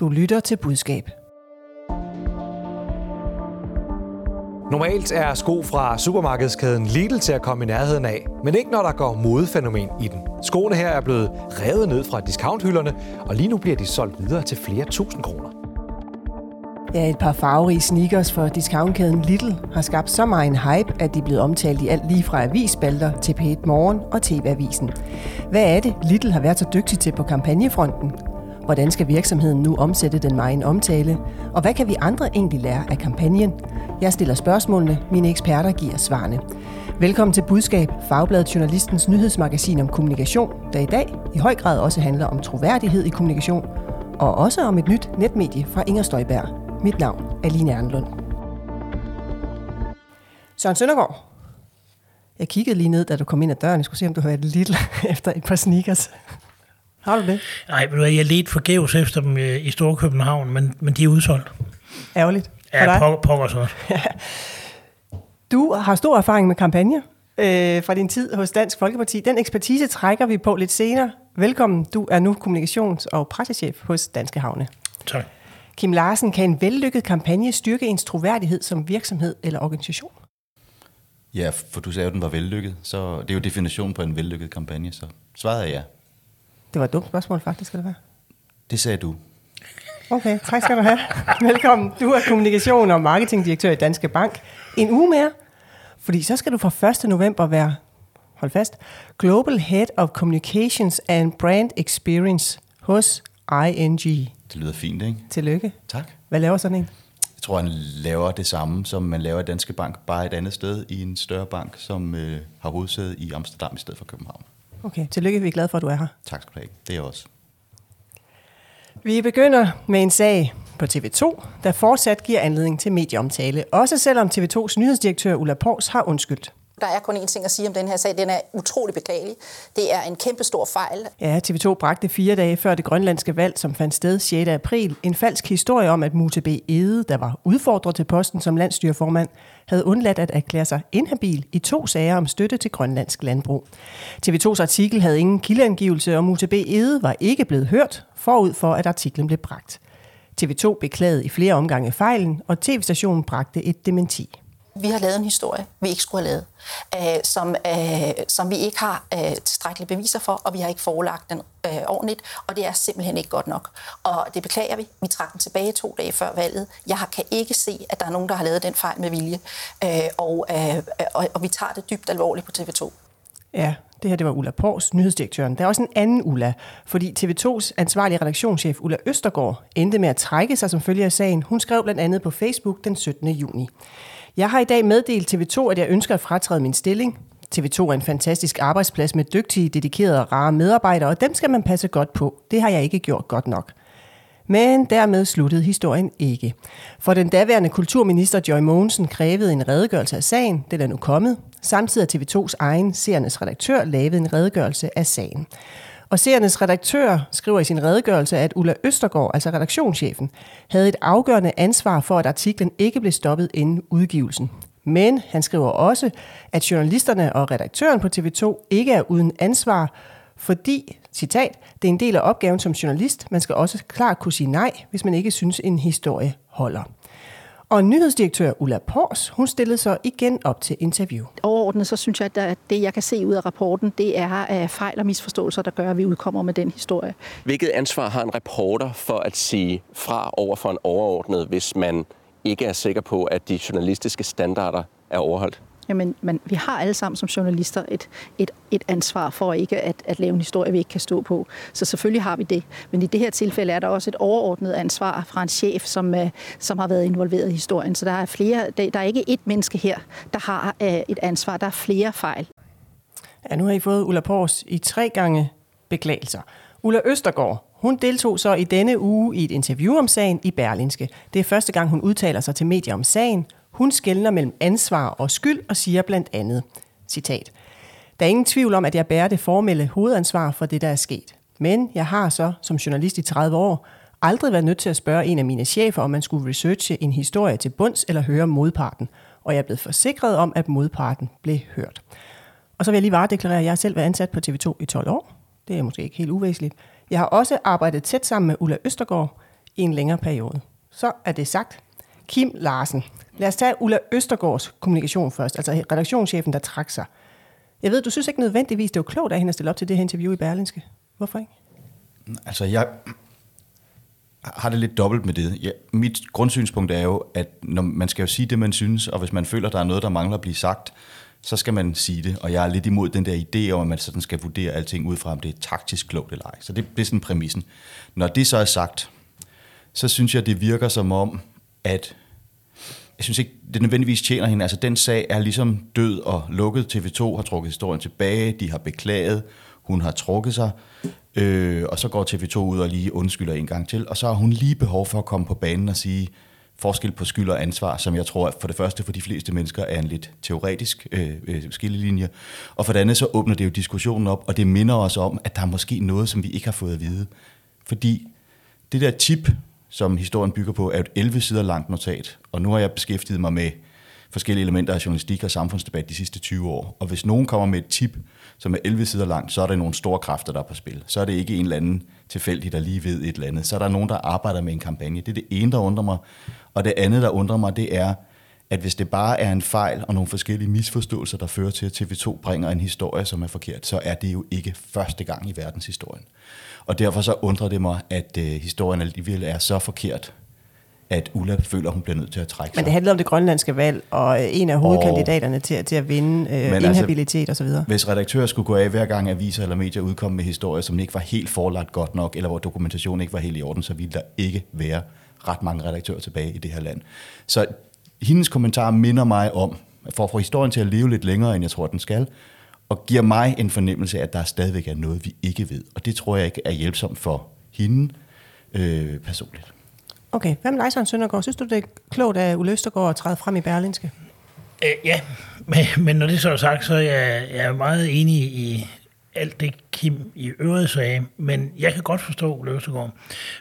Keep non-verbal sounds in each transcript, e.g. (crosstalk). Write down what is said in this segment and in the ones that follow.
Du lytter til budskab. Normalt er sko fra supermarkedskæden Lidl til at komme i nærheden af, men ikke når der går modefænomen i den. Skoene her er blevet revet ned fra discounthylderne, og lige nu bliver de solgt videre til flere tusind kroner. Ja, et par farverige sneakers for discountkæden Lidl har skabt så meget en hype, at de er blevet omtalt i alt lige fra avisspalter til P1 Morgen og TV-avisen. Hvad er det, Lidl har været så dygtig til på kampagnefronten? Hvordan skal virksomheden nu omsætte den meget omtale? Og hvad kan vi andre egentlig lære af kampagnen? Jeg stiller spørgsmålene, mine eksperter giver svarene. Velkommen til Budskab, Fagbladet Journalistens nyhedsmagasin om kommunikation, der i dag i høj grad også handler om troværdighed i kommunikation, og også om et nyt netmedie fra Inger Støjberg. Mit navn er Line Ernlund. Søren Søndergaard, jeg kiggede lige ned, da du kom ind ad døren. Jeg skulle se, om du havde et lille (laughs) efter et par sneakers. Har du det? Nej, jeg ledte forgæves efter dem øh, i Storkøbenhavn, men, men de er udsolgt. Ærgerligt. Ja, pokker, pokker så. (laughs) Du har stor erfaring med kampagne øh, fra din tid hos Dansk Folkeparti. Den ekspertise trækker vi på lidt senere. Velkommen. Du er nu kommunikations- og pressechef hos Danske Havne. Tak. Kim Larsen, kan en vellykket kampagne styrke ens troværdighed som virksomhed eller organisation? Ja, for du sagde, at den var vellykket, så det er jo definitionen på en vellykket kampagne, så svaret er ja. Det var et dumt spørgsmål faktisk, eller hvad? Det sagde du. Okay, tak skal du have. Velkommen. Du er kommunikation- og marketingdirektør i Danske Bank. En uge mere, fordi så skal du fra 1. november være, hold fast, Global Head of Communications and Brand Experience hos ING. Det lyder fint, ikke? Tillykke. Tak. Hvad laver sådan en? Jeg tror, han laver det samme, som man laver i Danske Bank, bare et andet sted i en større bank, som øh, har hovedsæde i Amsterdam i stedet for København. Okay, tillykke. Vi er glade for, at du er her. Tak skal du have. Det er jeg også. Vi begynder med en sag på TV2, der fortsat giver anledning til medieomtale, også selvom TV2's nyhedsdirektør Ulla Pors har undskyldt. Der er kun én ting at sige om den her sag. Den er utrolig beklagelig. Det er en kæmpe stor fejl. Ja, TV2 bragte fire dage før det grønlandske valg, som fandt sted 6. april, en falsk historie om, at Mute B. Ede, der var udfordret til posten som landstyreformand, havde undladt at erklære sig inhabil i to sager om støtte til grønlandsk landbrug. TV2's artikel havde ingen kildeangivelse, og Mute B. Ede var ikke blevet hørt forud for, at artiklen blev bragt. TV2 beklagede i flere omgange fejlen, og tv-stationen bragte et dementi. Vi har lavet en historie, vi ikke skulle have lavet, øh, som, øh, som vi ikke har øh, tilstrækkelige beviser for, og vi har ikke forelagt den øh, ordentligt, og det er simpelthen ikke godt nok. Og det beklager vi. Vi trak den tilbage to dage før valget. Jeg kan ikke se, at der er nogen, der har lavet den fejl med vilje, øh, og, øh, og, og vi tager det dybt alvorligt på TV2. Ja, det her det var Ulla Pors, nyhedsdirektøren. Der er også en anden Ulla, fordi TV2's ansvarlige redaktionschef Ulla Østergaard endte med at trække sig som følge af sagen. Hun skrev blandt andet på Facebook den 17. juni. Jeg har i dag meddelt TV2, at jeg ønsker at fratræde min stilling. TV2 er en fantastisk arbejdsplads med dygtige, dedikerede og rare medarbejdere, og dem skal man passe godt på. Det har jeg ikke gjort godt nok. Men dermed sluttede historien ikke. For den daværende kulturminister Joy Mogensen krævede en redegørelse af sagen. Den er nu kommet. Samtidig har TV2's egen seernes redaktør lavet en redegørelse af sagen. Og seernes redaktør skriver i sin redegørelse, at Ulla Østergaard, altså redaktionschefen, havde et afgørende ansvar for, at artiklen ikke blev stoppet inden udgivelsen. Men han skriver også, at journalisterne og redaktøren på TV2 ikke er uden ansvar, fordi, citat, det er en del af opgaven som journalist. Man skal også klart kunne sige nej, hvis man ikke synes, en historie holder. Og nyhedsdirektør Ulla Pors, hun stillede så igen op til interview. Overordnet så synes jeg, at det, jeg kan se ud af rapporten, det er fejl og misforståelser, der gør, at vi udkommer med den historie. Hvilket ansvar har en reporter for at sige fra over for en overordnet, hvis man ikke er sikker på, at de journalistiske standarder er overholdt? Jamen, men vi har alle sammen som journalister et, et, et ansvar for ikke at, at lave en historie, vi ikke kan stå på. Så selvfølgelig har vi det. Men i det her tilfælde er der også et overordnet ansvar fra en chef, som, øh, som har været involveret i historien. Så der er, flere, der, der er ikke ét menneske her, der har uh, et ansvar. Der er flere fejl. Ja, nu har I fået Ulla Pors i tre gange beklagelser. Ulla Østergaard, hun deltog så i denne uge i et interview om sagen i Berlinske. Det er første gang, hun udtaler sig til medier om sagen. Hun skældner mellem ansvar og skyld og siger blandt andet, citat, Der er ingen tvivl om, at jeg bærer det formelle hovedansvar for det, der er sket. Men jeg har så, som journalist i 30 år, aldrig været nødt til at spørge en af mine chefer, om man skulle researche en historie til bunds eller høre modparten. Og jeg er blevet forsikret om, at modparten blev hørt. Og så vil jeg lige varedeklarere, at jeg selv været ansat på TV2 i 12 år. Det er måske ikke helt uvæsentligt. Jeg har også arbejdet tæt sammen med Ulla Østergaard i en længere periode. Så er det sagt. Kim Larsen. Lad os tage Ulla Østergaards kommunikation først, altså redaktionschefen, der trak sig. Jeg ved, du synes ikke nødvendigvis, det var klogt af hende at stille op til det her interview i Berlinske. Hvorfor ikke? Altså, jeg har det lidt dobbelt med det. Ja, mit grundsynspunkt er jo, at når man skal jo sige det, man synes, og hvis man føler, der er noget, der mangler at blive sagt, så skal man sige det. Og jeg er lidt imod den der idé om, at man sådan skal vurdere alting ud fra, om det er taktisk klogt eller ej. Så det, det er sådan præmissen. Når det så er sagt, så synes jeg, det virker som om, at jeg synes ikke, det nødvendigvis tjener hende. Altså, den sag er ligesom død og lukket. TV2 har trukket historien tilbage, de har beklaget, hun har trukket sig, øh, og så går TV2 ud og lige undskylder en gang til, og så har hun lige behov for at komme på banen og sige, forskel på skyld og ansvar, som jeg tror for det første for de fleste mennesker er en lidt teoretisk øh, øh, skillelinje, og for det andet så åbner det jo diskussionen op, og det minder os om, at der er måske noget, som vi ikke har fået at vide. Fordi det der tip, som historien bygger på, er et 11 sider langt notat, og nu har jeg beskæftiget mig med forskellige elementer af journalistik og samfundsdebat de sidste 20 år. Og hvis nogen kommer med et tip, som er 11 sider langt, så er der nogle store kræfter, der er på spil. Så er det ikke en eller anden tilfældig, der lige ved et eller andet. Så er der nogen, der arbejder med en kampagne. Det er det ene, der undrer mig. Og det andet, der undrer mig, det er, at hvis det bare er en fejl og nogle forskellige misforståelser, der fører til, at TV2 bringer en historie, som er forkert, så er det jo ikke første gang i verdenshistorien. Og derfor så undrer det mig, at øh, historien alligevel er så forkert, at Ulla føler, hun bliver nødt til at trække sig. Men det handler om det grønlandske valg, og øh, en af hovedkandidaterne til, til at vinde øh, altså, inhabilitet osv. Hvis redaktører skulle gå af hver gang aviser eller medier udkom med historier, som ikke var helt forlagt godt nok, eller hvor dokumentationen ikke var helt i orden, så ville der ikke være ret mange redaktører tilbage i det her land. Så hendes kommentar minder mig om, for at få historien til at leve lidt længere, end jeg tror, den skal, og giver mig en fornemmelse af, at der stadigvæk er noget, vi ikke ved. Og det tror jeg ikke er hjælpsomt for hende øh, personligt. Okay, hvad med dig, Søren Søndergaard? Synes du, det er klogt af Ulle Østergaard at træde frem i Berlinske? Øh, ja, men, men når det så er sagt, så er jeg, jeg er meget enig i alt det, Kim i øvrigt sagde, men jeg kan godt forstå Ulla Østergaard.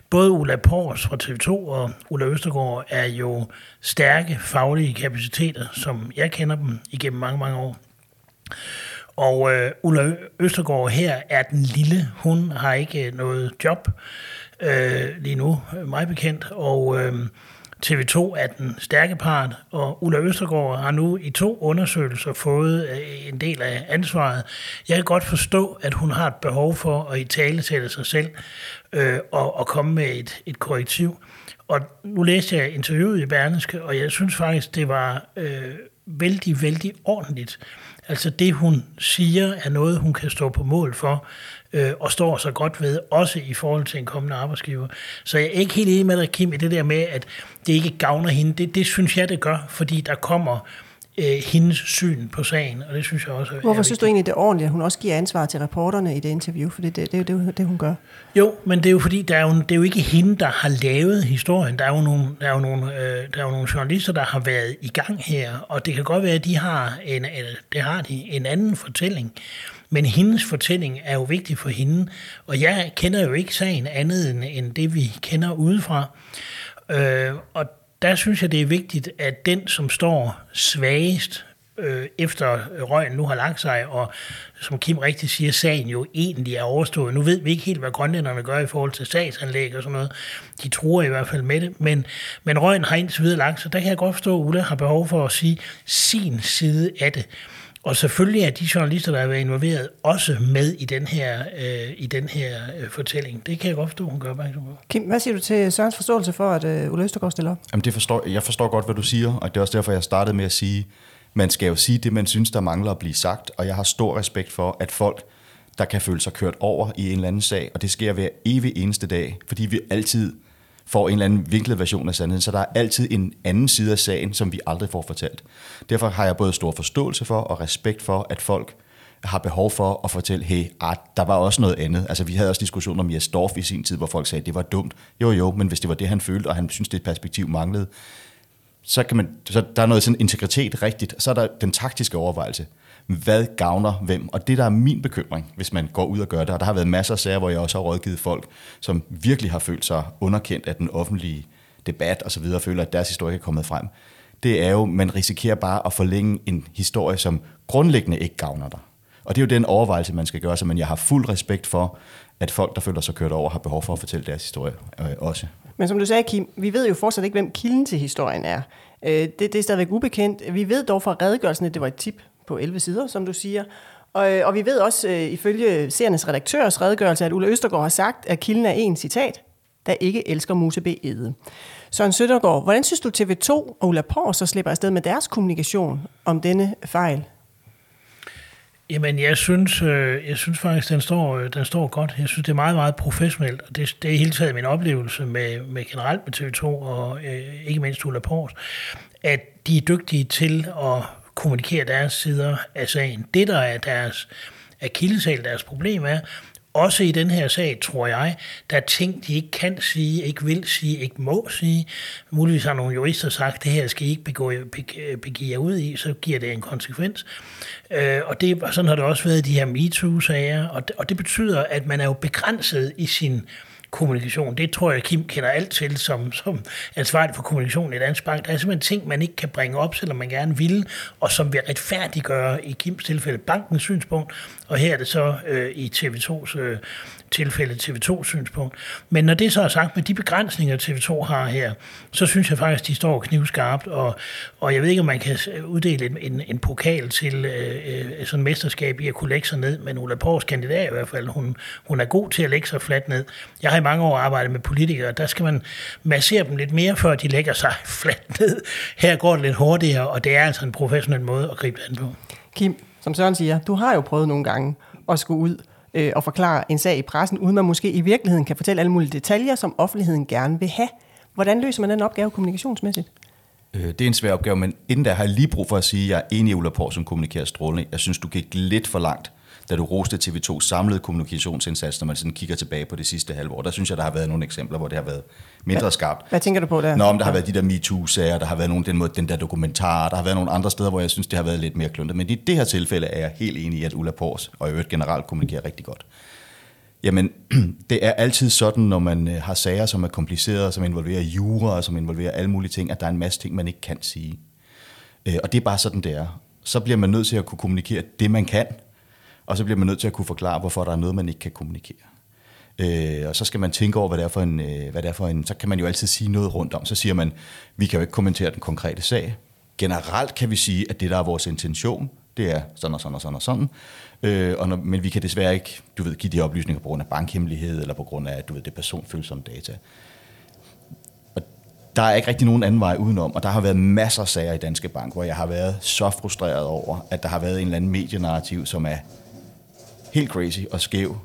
Både Ulla Pors fra TV2 og Ulla Østergaard er jo stærke faglige kapaciteter, som jeg kender dem igennem mange, mange år. Og øh, Ulla Østergaard her er den lille. Hun har ikke øh, noget job øh, lige nu, øh, mig bekendt, og øh, TV2 er den stærke part, og Ulla Østergaard har nu i to undersøgelser fået øh, en del af ansvaret. Jeg kan godt forstå, at hun har et behov for at i tale sætte sig selv øh, og, og komme med et, et korrektiv. Og nu læste jeg interviewet i Berneske, og jeg synes faktisk, det var øh, vældig, vældig ordentligt. Altså det, hun siger, er noget, hun kan stå på mål for øh, og står så godt ved, også i forhold til en kommende arbejdsgiver. Så jeg er ikke helt enig med dig, Kim, i det der med, at det ikke gavner hende. Det, det synes jeg, det gør, fordi der kommer øh, hendes syn på sagen, og det synes jeg også Hvorfor synes du egentlig, det er ordentligt, at hun også giver ansvar til reporterne i det interview? For det, det, det er jo det, det, hun gør. Jo, men det er jo fordi, der er jo, det er jo ikke hende, der har lavet historien. Der er jo nogle, der er jo nogle, øh, der er jo nogle journalister, der har været i gang her, og det kan godt være, at de har en, eller det har de, en anden fortælling. Men hendes fortælling er jo vigtig for hende, og jeg kender jo ikke sagen andet end, end det, vi kender udefra. Øh, og der synes jeg, det er vigtigt, at den, som står svagest øh, efter røgen nu har lagt sig, og som Kim rigtig siger, sagen jo egentlig er overstået. Nu ved vi ikke helt, hvad grønlænderne gør i forhold til sagsanlæg og sådan noget. De tror i hvert fald med det, men, men røgen har indtil videre lagt sig. Der kan jeg godt forstå, at Ulla har behov for at sige sin side af det. Og selvfølgelig er de journalister, der har været involveret, også med i den her, øh, i den her øh, fortælling. Det kan jeg godt forstå, hun gør opmærksom på. Kim, hvad siger du til Sørens forståelse for, at øh, Ulla Østergaard stiller op? Jamen, det forstår, jeg forstår godt, hvad du siger, og det er også derfor, jeg startede med at sige, man skal jo sige det, man synes, der mangler at blive sagt, og jeg har stor respekt for, at folk, der kan føle sig kørt over i en eller anden sag, og det sker hver evig eneste dag, fordi vi altid får en eller anden vinklet version af sandheden, så der er altid en anden side af sagen, som vi aldrig får fortalt. Derfor har jeg både stor forståelse for og respekt for, at folk har behov for at fortælle, hey, ah, der var også noget andet. Altså, vi havde også diskussioner om Jes Dorf i sin tid, hvor folk sagde, at det var dumt. Jo, jo, men hvis det var det, han følte, og han synes, det perspektiv manglede, så, kan man, så der er noget sådan integritet rigtigt. Så er der den taktiske overvejelse. Hvad gavner hvem? Og det, der er min bekymring, hvis man går ud og gør det, og der har været masser af sager, hvor jeg også har rådgivet folk, som virkelig har følt sig underkendt af den offentlige debat og så videre, føler, at deres historie er kommet frem, det er jo, man risikerer bare at forlænge en historie, som grundlæggende ikke gavner dig. Og det er jo den overvejelse, man skal gøre sig, men jeg har fuld respekt for, at folk, der føler sig kørt over, har behov for at fortælle deres historie øh, også. Men som du sagde, Kim, vi ved jo fortsat ikke, hvem kilden til historien er. Øh, det, det er stadigvæk ubekendt. Vi ved dog fra redegørelsen, at det var et tip på 11 sider, som du siger. Og, øh, og vi ved også, øh, ifølge seernes redaktørs redegørelse, at Ulla Østergaard har sagt, at kilden er en citat, der ikke elsker Musebe Ede. Søren Søndergaard, hvordan synes du TV2 og Ulla Pors så slipper afsted med deres kommunikation om denne fejl? Jamen, jeg synes, øh, jeg synes faktisk, den står, øh, den står godt. Jeg synes, det er meget, meget professionelt, og det, det er hele taget min oplevelse med, med generelt med TV2 og øh, ikke mindst Ulla Pors, at de er dygtige til at kommunikere deres sider af sagen. Det, der er deres akillesal, deres problem er, også i den her sag, tror jeg, der er ting, de ikke kan sige, ikke vil sige, ikke må sige. Muligvis har nogle jurister sagt, det her skal I ikke begå, begive jer ud i, så giver det en konsekvens. Øh, og det, sådan har det også været i de her MeToo-sager, og det, og det betyder, at man er jo begrænset i sin kommunikation. Det tror jeg, Kim kender alt til som, som ansvarlig for kommunikation i Dansk Bank. Der er simpelthen ting, man ikke kan bringe op, selvom man gerne vil, og som vil retfærdiggøre i Kims tilfælde bankens synspunkt, og her er det så øh, i TV2's øh, tilfælde TV2-synspunkt. Men når det så er sagt med de begrænsninger, TV2 har her, så synes jeg faktisk, de står knivskarpt, og, og jeg ved ikke, om man kan uddele en, en, en pokal til øh, øh sådan sådan mesterskab i at kunne lægge sig ned, men Ulla Pors kandidat i hvert fald, hun, hun er god til at lægge sig fladt ned. Jeg har i mange år arbejdet med politikere, der skal man massere dem lidt mere, før de lægger sig (laughs) fladt ned. Her går det lidt hurtigere, og det er altså en professionel måde at gribe det an på. Kim, som Søren siger, du har jo prøvet nogle gange at skulle ud øh, og forklare en sag i pressen, uden man måske i virkeligheden kan fortælle alle mulige detaljer, som offentligheden gerne vil have. Hvordan løser man den opgave kommunikationsmæssigt? Øh, det er en svær opgave, men inden der har jeg lige brug for at sige, at jeg er enig i Ulla Poul, som kommunikerer strålende. Jeg synes, du gik lidt for langt da du roste TV2 samlede kommunikationsindsats, når man sådan kigger tilbage på det sidste halve år. Der synes jeg, der har været nogle eksempler, hvor det har været mindre skarpt. Hvad tænker du på der? Nå, om der har været de der MeToo-sager, der har været nogle, den, måde, den der dokumentar, der har været nogle andre steder, hvor jeg synes, det har været lidt mere kluntet. Men i det her tilfælde er jeg helt enig i, at Ulla Pors og i øvrigt generelt kommunikerer rigtig godt. Jamen, (clears throat) det er altid sådan, når man øh, har sager, som er komplicerede, som involverer jura, som involverer alle mulige ting, at der er en masse ting, man ikke kan sige. Øh, og det er bare sådan, det er. Så bliver man nødt til at kunne kommunikere det, man kan, og så bliver man nødt til at kunne forklare, hvorfor der er noget, man ikke kan kommunikere. Øh, og så skal man tænke over, hvad det, er for en, øh, hvad det er for en... Så kan man jo altid sige noget rundt om. Så siger man, vi kan jo ikke kommentere den konkrete sag. Generelt kan vi sige, at det, der er vores intention, det er sådan og sådan og sådan og sådan. Øh, og når, men vi kan desværre ikke du ved, give de oplysninger på grund af bankhemmelighed, eller på grund af du ved, det personfølsomme data. Og der er ikke rigtig nogen anden vej udenom, og der har været masser af sager i Danske Bank, hvor jeg har været så frustreret over, at der har været en eller anden medienarrativ, som er helt crazy og skæv,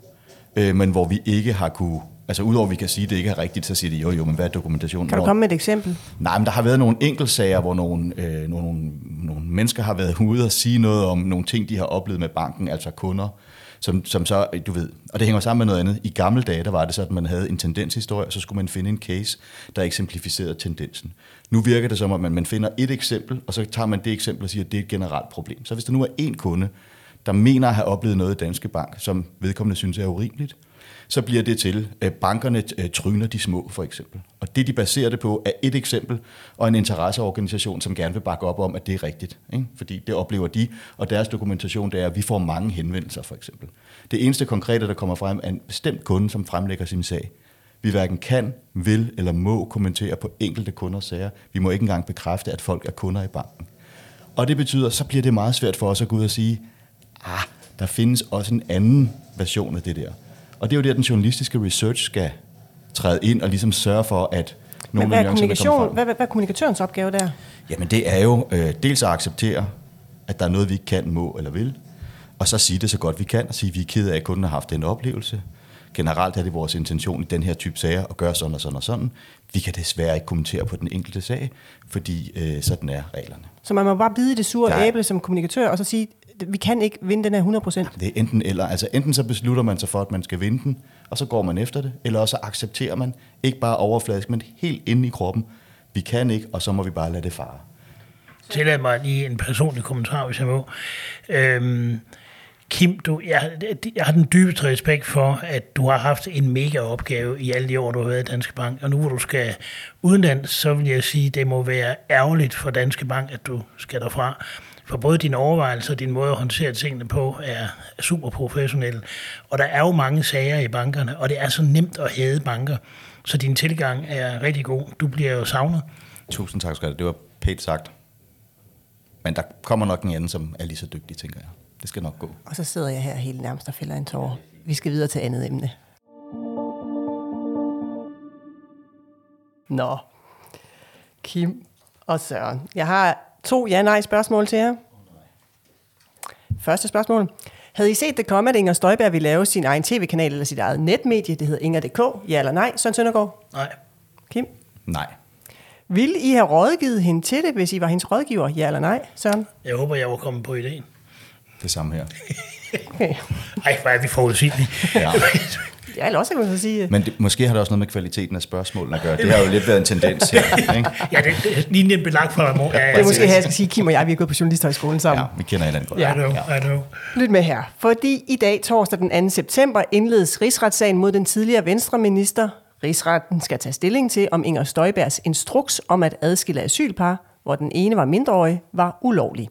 øh, men hvor vi ikke har kunne Altså udover at vi kan sige, at det ikke er rigtigt, så siger de jo jo, men hvad er dokumentationen? Kan du komme med et eksempel? Nej, men der har været nogle enkeltsager, hvor nogle, øh, nogle, nogle mennesker har været ude og sige noget om nogle ting, de har oplevet med banken, altså kunder, som, som så, du ved, og det hænger sammen med noget andet. I gamle dage, der var det så, at man havde en tendenshistorie, og så skulle man finde en case, der eksemplificerede tendensen. Nu virker det som, at man, man finder et eksempel, og så tager man det eksempel og siger, at det er et generelt problem. Så hvis der nu er én kunde, der mener at have oplevet noget i Danske Bank, som vedkommende synes er urimeligt, så bliver det til, at bankerne øh, tryner de små, for eksempel. Og det, de baserer det på, er et eksempel og en interesseorganisation, som gerne vil bakke op om, at det er rigtigt. Ikke? Fordi det oplever de, og deres dokumentation, det er, at vi får mange henvendelser, for eksempel. Det eneste konkrete, der kommer frem, er en bestemt kunde, som fremlægger sin sag. Vi hverken kan, vil eller må kommentere på enkelte kunders sager. Vi må ikke engang bekræfte, at folk er kunder i banken. Og det betyder, så bliver det meget svært for os at gå ud og sige, ah, der findes også en anden version af det der. Og det er jo der, den journalistiske research skal træde ind og ligesom sørge for, at nogle hvad, er kommunikation, hvad, hvad, hvad er kommunikatørens opgave der? Jamen det er jo øh, dels at acceptere, at der er noget, vi ikke kan, må eller vil, og så sige det så godt vi kan, og sige, at vi er ked af, at kunden har haft den oplevelse. Generelt er det vores intention i den her type sager at gøre sådan og sådan og sådan. Vi kan desværre ikke kommentere på den enkelte sag, fordi øh, sådan er reglerne. Så man må bare bide det sure æble som kommunikatør, og så sige, vi kan ikke vinde den her 100%. Det er enten eller. Altså enten så beslutter man sig for, at man skal vinde den, og så går man efter det, eller også accepterer man, ikke bare overfladisk, men helt inde i kroppen, vi kan ikke, og så må vi bare lade det fare. Tillad mig lige en personlig kommentar, hvis jeg må. Øhm, Kim, du, jeg, jeg har den dybeste respekt for, at du har haft en mega opgave i alle de år, du har været i Danske Bank, og nu hvor du skal udenlands, så vil jeg sige, at det må være ærgerligt for Danske Bank, at du skal derfra for både dine overvejelser og din måde at håndtere tingene på er super professionelle. Og der er jo mange sager i bankerne, og det er så nemt at hæde banker, så din tilgang er rigtig god. Du bliver jo savnet. Tusind tak skal du have. Det var pænt sagt. Men der kommer nok en anden, som er lige så dygtig, tænker jeg. Det skal nok gå. Og så sidder jeg her helt nærmest og fælder en tår. Vi skal videre til andet emne. Nå, Kim og Søren. Jeg har to ja-nej-spørgsmål til jer. Første spørgsmål. Havde I set det komme, at Inger Støjberg ville lave sin egen tv-kanal eller sit eget netmedie? Det hedder Inger.dk. Ja eller nej, Søren Søndergaard? Nej. Kim? Nej. Ville I have rådgivet hende til det, hvis I var hendes rådgiver? Ja eller nej, Søren? Jeg håber, jeg var kommet på ideen. Det samme her. Okay. (laughs) Ej, hvor er vi forudsigelige. Ja. (laughs) Jeg vil også kunne sige... Men det, måske har det også noget med kvaliteten af spørgsmålene at gøre. Det har jo lidt været en tendens her. (laughs) Ikke? ja, det, det linjen belag for mor. Ja, ja, Det er måske her, jeg skal sige, Kim og jeg, vi er gået på Journalisthøjskolen sammen. Ja, vi kender hinanden godt. Ja. I know, I know. Lyt med her. Fordi i dag, torsdag den 2. september, indledes rigsretssagen mod den tidligere venstreminister. Rigsretten skal tage stilling til, om Inger Støjbergs instruks om at adskille asylpar, hvor den ene var mindreårig, var ulovlig.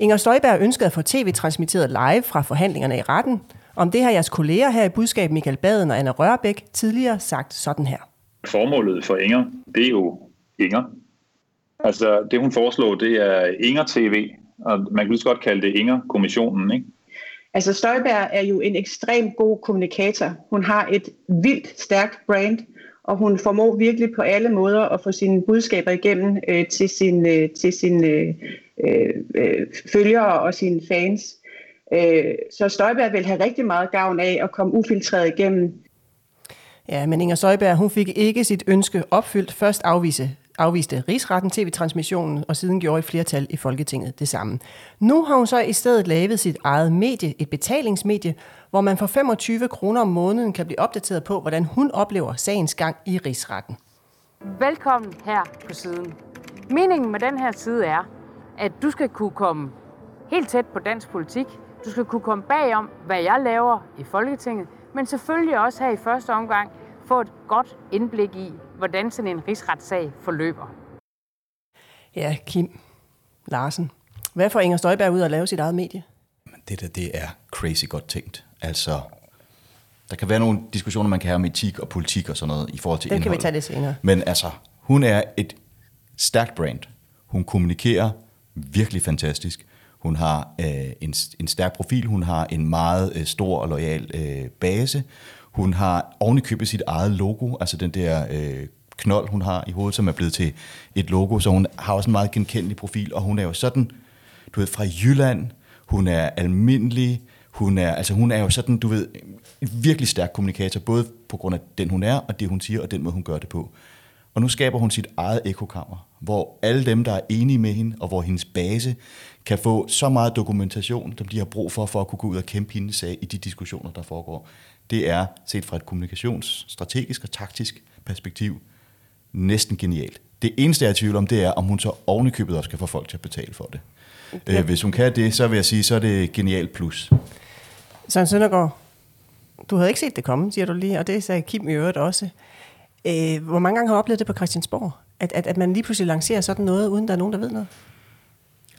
Inger Støjberg ønskede at få tv-transmitteret live fra forhandlingerne i retten. Om det har jeres kolleger her i budskab, Michael Baden og Anna Rørbæk, tidligere sagt sådan her. Formålet for Inger, det er jo Inger. Altså det hun foreslår, det er Inger TV, og man kan lige så godt kalde det Inger-kommissionen, ikke? Altså Støjberg er jo en ekstremt god kommunikator. Hun har et vildt stærkt brand, og hun formår virkelig på alle måder at få sine budskaber igennem øh, til sine øh, til sin, øh, øh, følgere og sine fans. Øh, så Støjberg vil have rigtig meget gavn af at komme ufiltreret igennem. Ja, men Inger Støjberg, hun fik ikke sit ønske opfyldt. Først afvise, afviste rigsretten tv-transmissionen, og siden gjorde et flertal i Folketinget det samme. Nu har hun så i stedet lavet sit eget medie, et betalingsmedie, hvor man for 25 kroner om måneden kan blive opdateret på, hvordan hun oplever sagens gang i rigsretten. Velkommen her på siden. Meningen med den her side er, at du skal kunne komme helt tæt på dansk politik. Du skal kunne komme bagom, hvad jeg laver i Folketinget, men selvfølgelig også her i første omgang få et godt indblik i, hvordan sådan en rigsretssag forløber. Ja, Kim Larsen. Hvad får Inger Støjberg ud at lave sit eget medie? Det der, det er crazy godt tænkt. Altså, der kan være nogle diskussioner, man kan have om etik og politik og sådan noget i forhold til Den kan vi tage lidt senere. Men altså, hun er et stærkt brand. Hun kommunikerer virkelig fantastisk. Hun har øh, en, en stærk profil. Hun har en meget øh, stor og lojal øh, base. Hun har ovenikøbet sit eget logo, altså den der øh, knold, hun har i hovedet, som er blevet til et logo. Så hun har også en meget genkendelig profil, og hun er jo sådan, du ved, fra Jylland. Hun er almindelig. Hun er, altså hun er jo sådan, du ved, en virkelig stærk kommunikator, både på grund af den, hun er, og det, hun siger, og den måde, hun gør det på. Og nu skaber hun sit eget ekokammer, hvor alle dem, der er enige med hende, og hvor hendes base kan få så meget dokumentation, som de har brug for, for at kunne gå ud og kæmpe hendes sag i de diskussioner, der foregår. Det er, set fra et kommunikationsstrategisk og taktisk perspektiv, næsten genialt. Det eneste, jeg er i tvivl om, det er, om hun så ovenikøbet også kan få folk til at betale for det. Ja. Øh, hvis hun kan det, så vil jeg sige, så er det genialt plus. Søren Søndergaard, du havde ikke set det komme, siger du lige, og det sagde Kim i øvrigt også. Øh, hvor mange gange har du oplevet det på Christiansborg? At, at, at man lige pludselig lancerer sådan noget, uden der er nogen, der ved noget?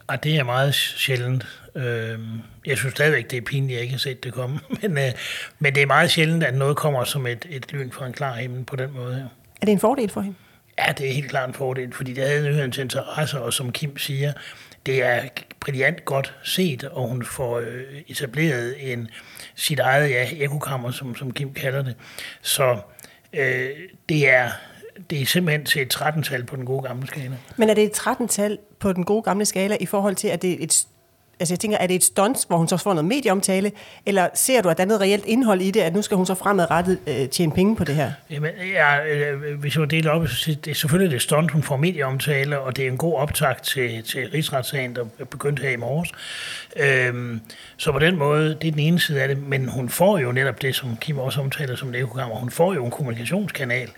Og det er meget sjældent. Øhm, Jeg synes stadigvæk, det er pinligt, at jeg ikke har set det komme. (laughs) Men, øh, men det er meget sjældent, at noget kommer som et, et lyn fra en klar himmel på den måde her. Er det en fordel for hende? Ja, det er helt klart en fordel, fordi det havde nyhedens interesse, og som Kim siger, det er brilliant godt set, og hun får øh, etableret en, sit eget ja, ekokammer, som, som Kim kalder det. Så øh, det, er, det er simpelthen til et 13-tal på den gode gamle skala. Men er det et 13-tal på den gode gamle skala i forhold til, at det er et Altså jeg tænker, er det et stunt, hvor hun så får noget medieomtale, eller ser du, at der er noget reelt indhold i det, at nu skal hun så fremadrettet øh, tjene penge på det her? Jamen, ja, øh, hvis jeg deler op, så siger det er selvfølgelig det stunt, hun får medieomtale, og det er en god optag til, til rigsretssagen, der begyndte her i morges. Øhm, så på den måde, det er den ene side af det, men hun får jo netop det, som Kim også omtaler som ekokammer, hun får jo en kommunikationskanal,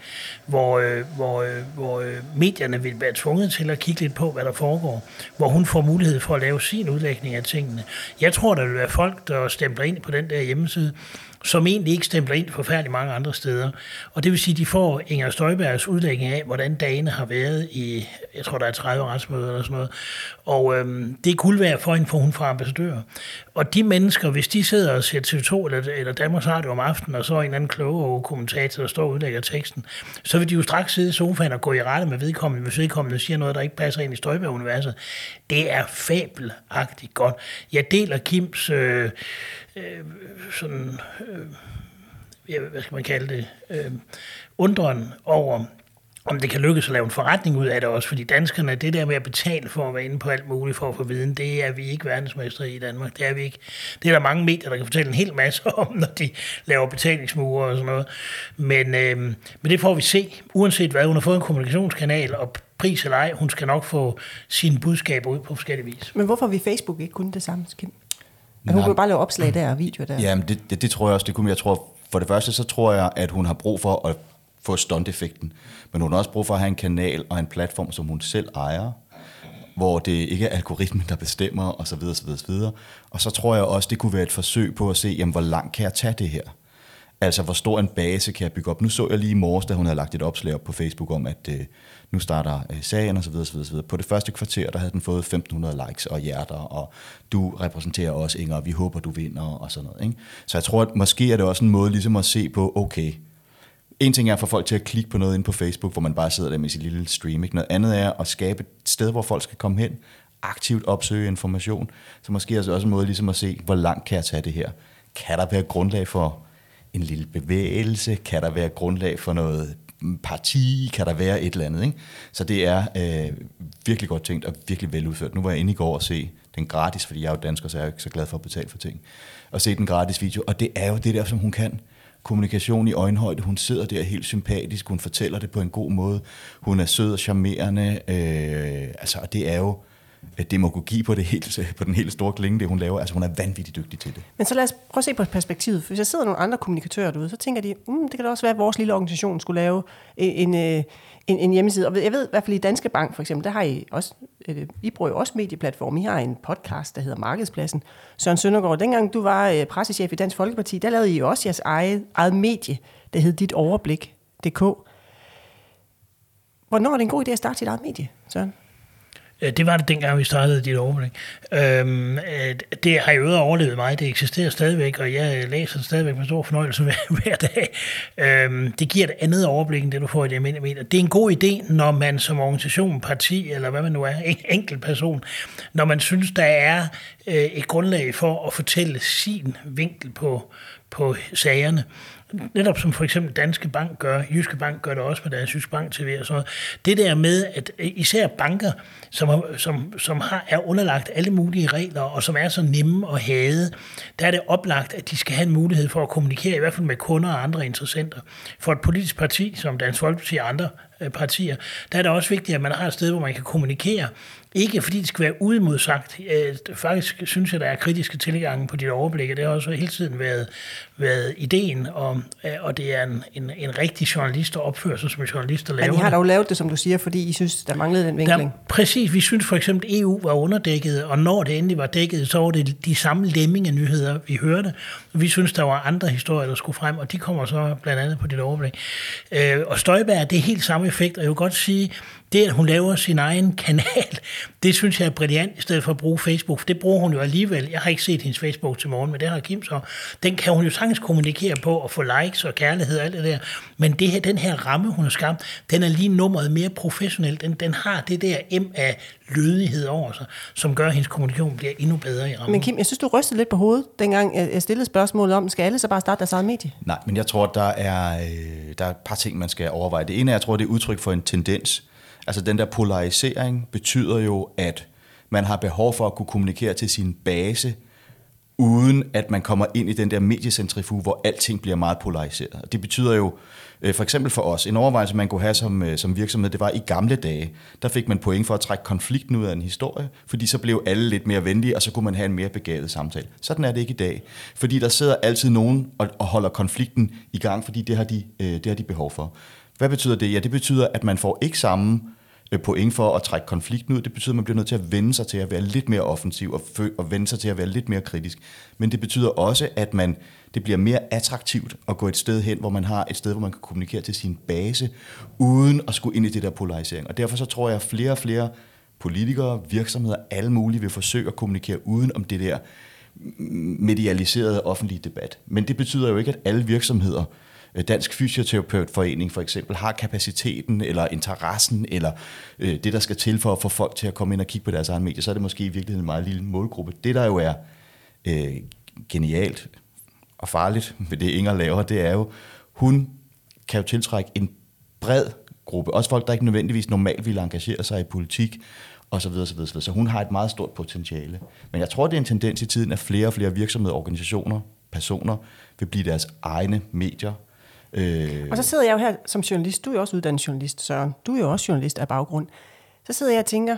hvor, øh, hvor, øh, hvor øh, medierne vil være tvunget til at kigge lidt på, hvad der foregår, hvor hun får mulighed for at lave sin udlægning af tingene. Jeg tror, der vil være folk, der stempler ind på den der hjemmeside, som egentlig ikke stempler ind forfærdeligt mange andre steder. Og det vil sige, at de får Inger Støjbergs udlægning af, hvordan dagene har været i, jeg tror, der er 30 retsmøder eller sådan noget. Og øhm, det er guld værd for hende, for hun fra ambassadør. Og de mennesker, hvis de sidder og ser TV2 eller, eller Danmarks Radio om aftenen, og så er en anden kloge kommentator, der står og udlægger teksten, så vil de jo straks sidde i sofaen og gå i rette med vedkommende, hvis vedkommende siger noget, der ikke passer ind i Støjberg-universet. Det er fabelagtigt godt. Jeg deler Kims øh, øh, sådan, øh, hvad skal man kalde det, øh, undren over, om det kan lykkes at lave en forretning ud af det også, fordi danskerne, det der med at betale for at være inde på alt muligt for at få viden, det er vi ikke verdensmestre i Danmark. Det er vi ikke. Det er der mange medier, der kan fortælle en hel masse (laughs) om, når de laver betalingsmure og sådan noget. Men, øh, men det får vi se, uanset hvad. Hun har fået en kommunikationskanal, og pris eller ej, hun skal nok få sine budskaber ud på forskellige vis. Men hvorfor vi Facebook ikke kun det samme, Kim? At hun kunne bare lave opslag der og videoer der. Jamen, det, det, det tror jeg også, det kunne jeg tror, for det første, så tror jeg, at hun har brug for at få stunt-effekten. Men hun har også brug for at have en kanal og en platform, som hun selv ejer, hvor det ikke er algoritmen, der bestemmer, og så videre, så videre, så videre. Og så tror jeg også, det kunne være et forsøg på at se, jamen, hvor langt kan jeg tage det her? Altså, hvor stor en base kan jeg bygge op? Nu så jeg lige i morges, da hun havde lagt et opslag op på Facebook om, at øh, nu starter øh, sagen osv. osv., osv. På det første kvarter, der havde den fået 1.500 likes og hjerter, og du repræsenterer os, Inger, og vi håber, du vinder, og sådan noget. Ikke? Så jeg tror, at måske er det også en måde ligesom at se på, okay, en ting er at få folk til at klikke på noget ind på Facebook, hvor man bare sidder der med sit lille stream. Ikke? Noget andet er at skabe et sted, hvor folk skal komme hen, aktivt opsøge information. Så måske er det også en måde ligesom at se, hvor langt kan jeg tage det her? Kan der være grundlag for en lille bevægelse? Kan der være grundlag for noget parti? Kan der være et eller andet? Ikke? Så det er øh, virkelig godt tænkt og virkelig veludført. Nu var jeg inde i går og se den gratis, fordi jeg er jo dansker, så jeg er ikke så glad for at betale for ting. Og se den gratis video, og det er jo det der, som hun kan kommunikation i øjenhøjde. Hun sidder der helt sympatisk, hun fortæller det på en god måde. Hun er sød og charmerende. Øh, altså, og det er jo demagogi på, det helt, (laughs) på den helt store klinge, det hun laver. Altså hun er vanvittigt dygtig til det. Men så lad os prøve at se på perspektivet. Hvis jeg sidder nogle andre kommunikatører derude, så tænker de, mm, det kan da også være, at vores lille organisation skulle lave en, en, øh, en, hjemmeside. Og jeg ved i hvert fald i Danske Bank for eksempel, der har I også, øh, I bruger jo også medieplatform. I har en podcast, der hedder Markedspladsen. Søren Søndergaard, dengang du var øh, pressechef i Dansk Folkeparti, der lavede I også jeres eget, eget medie, der hed Dit Overblik.dk. Hvornår er det en god idé at starte sit eget medie, Søren? Øh, det var det dengang, vi startede dit overblik. Øhm, øh, det har jo overlevet mig. Det eksisterer stadigvæk, og jeg læser det stadigvæk med stor fornøjelse (laughs) hver, hver dag. Øhm, det giver et andet overblik, end det du får i det almindelige medier. Det er en god idé, når man som organisation, parti, eller hvad man nu er, en enkelt person, når man synes, der er øh, et grundlag for at fortælle sin vinkel på, på sagerne netop som for eksempel Danske Bank gør, Jyske Bank gør det også med deres Jyske Bank TV og sådan noget. Det der med, at især banker, som, som, som har, er underlagt alle mulige regler, og som er så nemme at have, der er det oplagt, at de skal have en mulighed for at kommunikere, i hvert fald med kunder og andre interessenter. For et politisk parti, som Dansk Folkeparti og andre øh, partier, der er det også vigtigt, at man har et sted, hvor man kan kommunikere ikke fordi det skal være uimodsagt. Faktisk synes jeg, der er kritiske tilgange på dit overblik, og det har også hele tiden været, været ideen, og, og det er en, en, en rigtig journalist, der opfører sig som en journalist, der laver Men I har dog lavet det, som du siger, fordi I synes, der manglede den vinkling. Der, præcis. Vi synes for eksempel, at EU var underdækket, og når det endelig var dækket, så var det de samme lemminge-nyheder, vi hørte. Vi synes, der var andre historier, der skulle frem, og de kommer så blandt andet på dit overblik. Og Støjberg, det er helt samme effekt, og jeg vil godt sige, det, at hun laver sin egen (laughs) kanal, det synes jeg er brilliant, i stedet for at bruge Facebook. For det bruger hun jo alligevel. Jeg har ikke set hendes Facebook til morgen, men det har Kim så. Den kan hun jo sagtens kommunikere på og få likes og kærlighed og alt det der. Men det her, den her ramme, hun har skabt, den er lige nummeret mere professionel. Den, den har det der M af lødighed over sig, som gør, at hendes kommunikation bliver endnu bedre i rammen. Men Kim, jeg synes, du rystede lidt på hovedet, dengang jeg stillede spørgsmålet om, skal alle så bare starte deres eget medie? Nej, men jeg tror, der er, der er et par ting, man skal overveje. Det ene er, jeg tror, det er udtryk for en tendens, Altså den der polarisering betyder jo, at man har behov for at kunne kommunikere til sin base, uden at man kommer ind i den der mediecentrifuge, hvor alting bliver meget polariseret. Og det betyder jo, øh, for eksempel for os, en overvejelse, man kunne have som, øh, som virksomhed, det var i gamle dage, der fik man point for at trække konflikten ud af en historie, fordi så blev alle lidt mere venlige, og så kunne man have en mere begavet samtale. Sådan er det ikke i dag, fordi der sidder altid nogen og, og holder konflikten i gang, fordi det har, de, øh, det har de behov for. Hvad betyder det? Ja, det betyder, at man får ikke samme øh, point for at trække konflikten ud. Det betyder, at man bliver nødt til at vende sig til at være lidt mere offensiv og, og vende sig til at være lidt mere kritisk. Men det betyder også, at man, det bliver mere attraktivt at gå et sted hen, hvor man har et sted, hvor man kan kommunikere til sin base, uden at skulle ind i det der polarisering. Og derfor så tror jeg, at flere og flere politikere, virksomheder, alle mulige vil forsøge at kommunikere uden om det der medialiserede offentlige debat. Men det betyder jo ikke, at alle virksomheder, øh, Øh, Dansk Fysioterapeutforening for eksempel, har kapaciteten eller interessen eller øh, det, der skal til for at få folk til at komme ind og kigge på deres egen medier, så er det måske i virkeligheden en meget lille målgruppe. Det, der jo er øh, genialt og farligt ved det, Inger laver, det er jo, hun kan jo tiltrække en bred gruppe. Også folk, der ikke nødvendigvis normalt ville engagere sig i politik, og så videre, så videre, så videre. Så hun har et meget stort potentiale. Men jeg tror, det er en tendens i tiden, at flere og flere virksomheder, organisationer, personer vil blive deres egne medier. Øh... Og så sidder jeg jo her som journalist. Du er jo også uddannet journalist, Søren. Du er jo også journalist af baggrund. Så sidder jeg og tænker,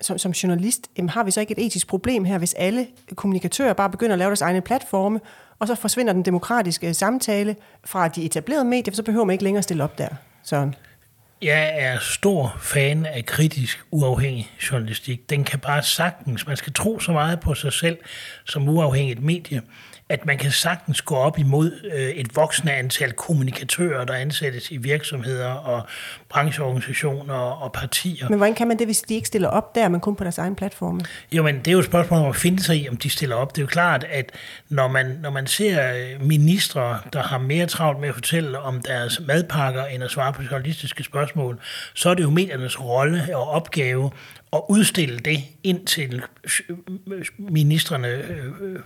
som, som journalist, jamen, har vi så ikke et etisk problem her, hvis alle kommunikatører bare begynder at lave deres egne platforme, og så forsvinder den demokratiske samtale fra de etablerede medier, så behøver man ikke længere stille op der, Søren. Jeg er stor fan af kritisk uafhængig journalistik. Den kan bare sagtens, man skal tro så meget på sig selv som uafhængigt medie, at man kan sagtens gå op imod øh, et voksende antal kommunikatører, der ansættes i virksomheder og brancheorganisationer og partier. Men hvordan kan man det, hvis de ikke stiller op der, men kun på deres egen platforme? Jo, men det er jo et spørgsmål om at finde sig i, om de stiller op. Det er jo klart, at når man, når man ser øh, ministre, der har mere travlt med at fortælle om deres madpakker, end at svare på journalistiske spørgsmål, spørgsmål, så er det jo mediernes rolle og opgave at udstille det indtil ministerne øh, øh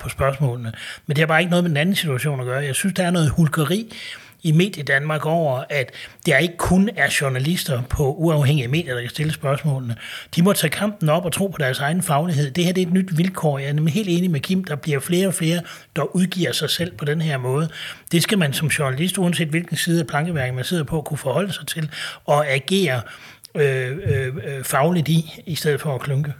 på spørgsmålene. Men det har bare ikke noget med den anden situation at gøre. Jeg synes, der er noget hulkeri i Medie Danmark over, at der ikke kun er journalister på uafhængige medier, der kan stille spørgsmålene. De må tage kampen op og tro på deres egen faglighed. Det her det er et nyt vilkår. Jeg er nemlig helt enig med Kim. Der bliver flere og flere, der udgiver sig selv på den her måde. Det skal man som journalist, uanset hvilken side af plankeværket man sidder på, kunne forholde sig til og agere øh, øh, øh fagligt i, i stedet for at klunke.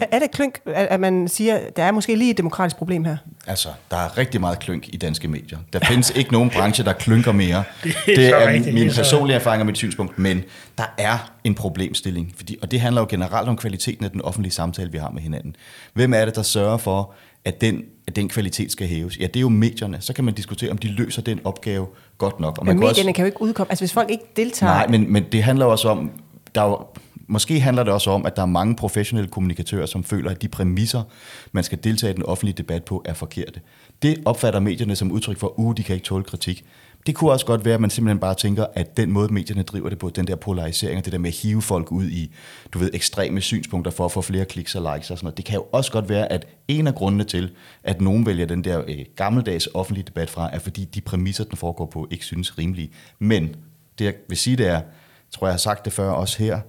Er det klønk, at man siger, der er måske lige et demokratisk problem her? Altså, der er rigtig meget klønk i danske medier. Der findes ikke nogen branche, der klynker mere. (laughs) det er, det er rigtigt, min personlige erfaring og mit synspunkt, men der er en problemstilling. Fordi, og det handler jo generelt om kvaliteten af den offentlige samtale, vi har med hinanden. Hvem er det, der sørger for, at den, at den kvalitet skal hæves? Ja, det er jo medierne. Så kan man diskutere, om de løser den opgave godt nok. Og man men medierne kan, også, kan jo ikke udkomme. Altså, hvis folk ikke deltager... Nej, men, men det handler også om, der er jo Måske handler det også om, at der er mange professionelle kommunikatører, som føler, at de præmisser, man skal deltage i den offentlige debat på, er forkerte. Det opfatter medierne som udtryk for, at uh, de kan ikke tåle kritik. Det kunne også godt være, at man simpelthen bare tænker, at den måde, medierne driver det på, den der polarisering og det der med at hive folk ud i, du ved, ekstreme synspunkter for at få flere kliks og likes og sådan noget. Det kan jo også godt være, at en af grundene til, at nogen vælger den der øh, gammeldags offentlige debat fra, er fordi de præmisser, den foregår på, ikke synes rimelige. Men det jeg vil sige, det er, tror jeg har sagt det før også her,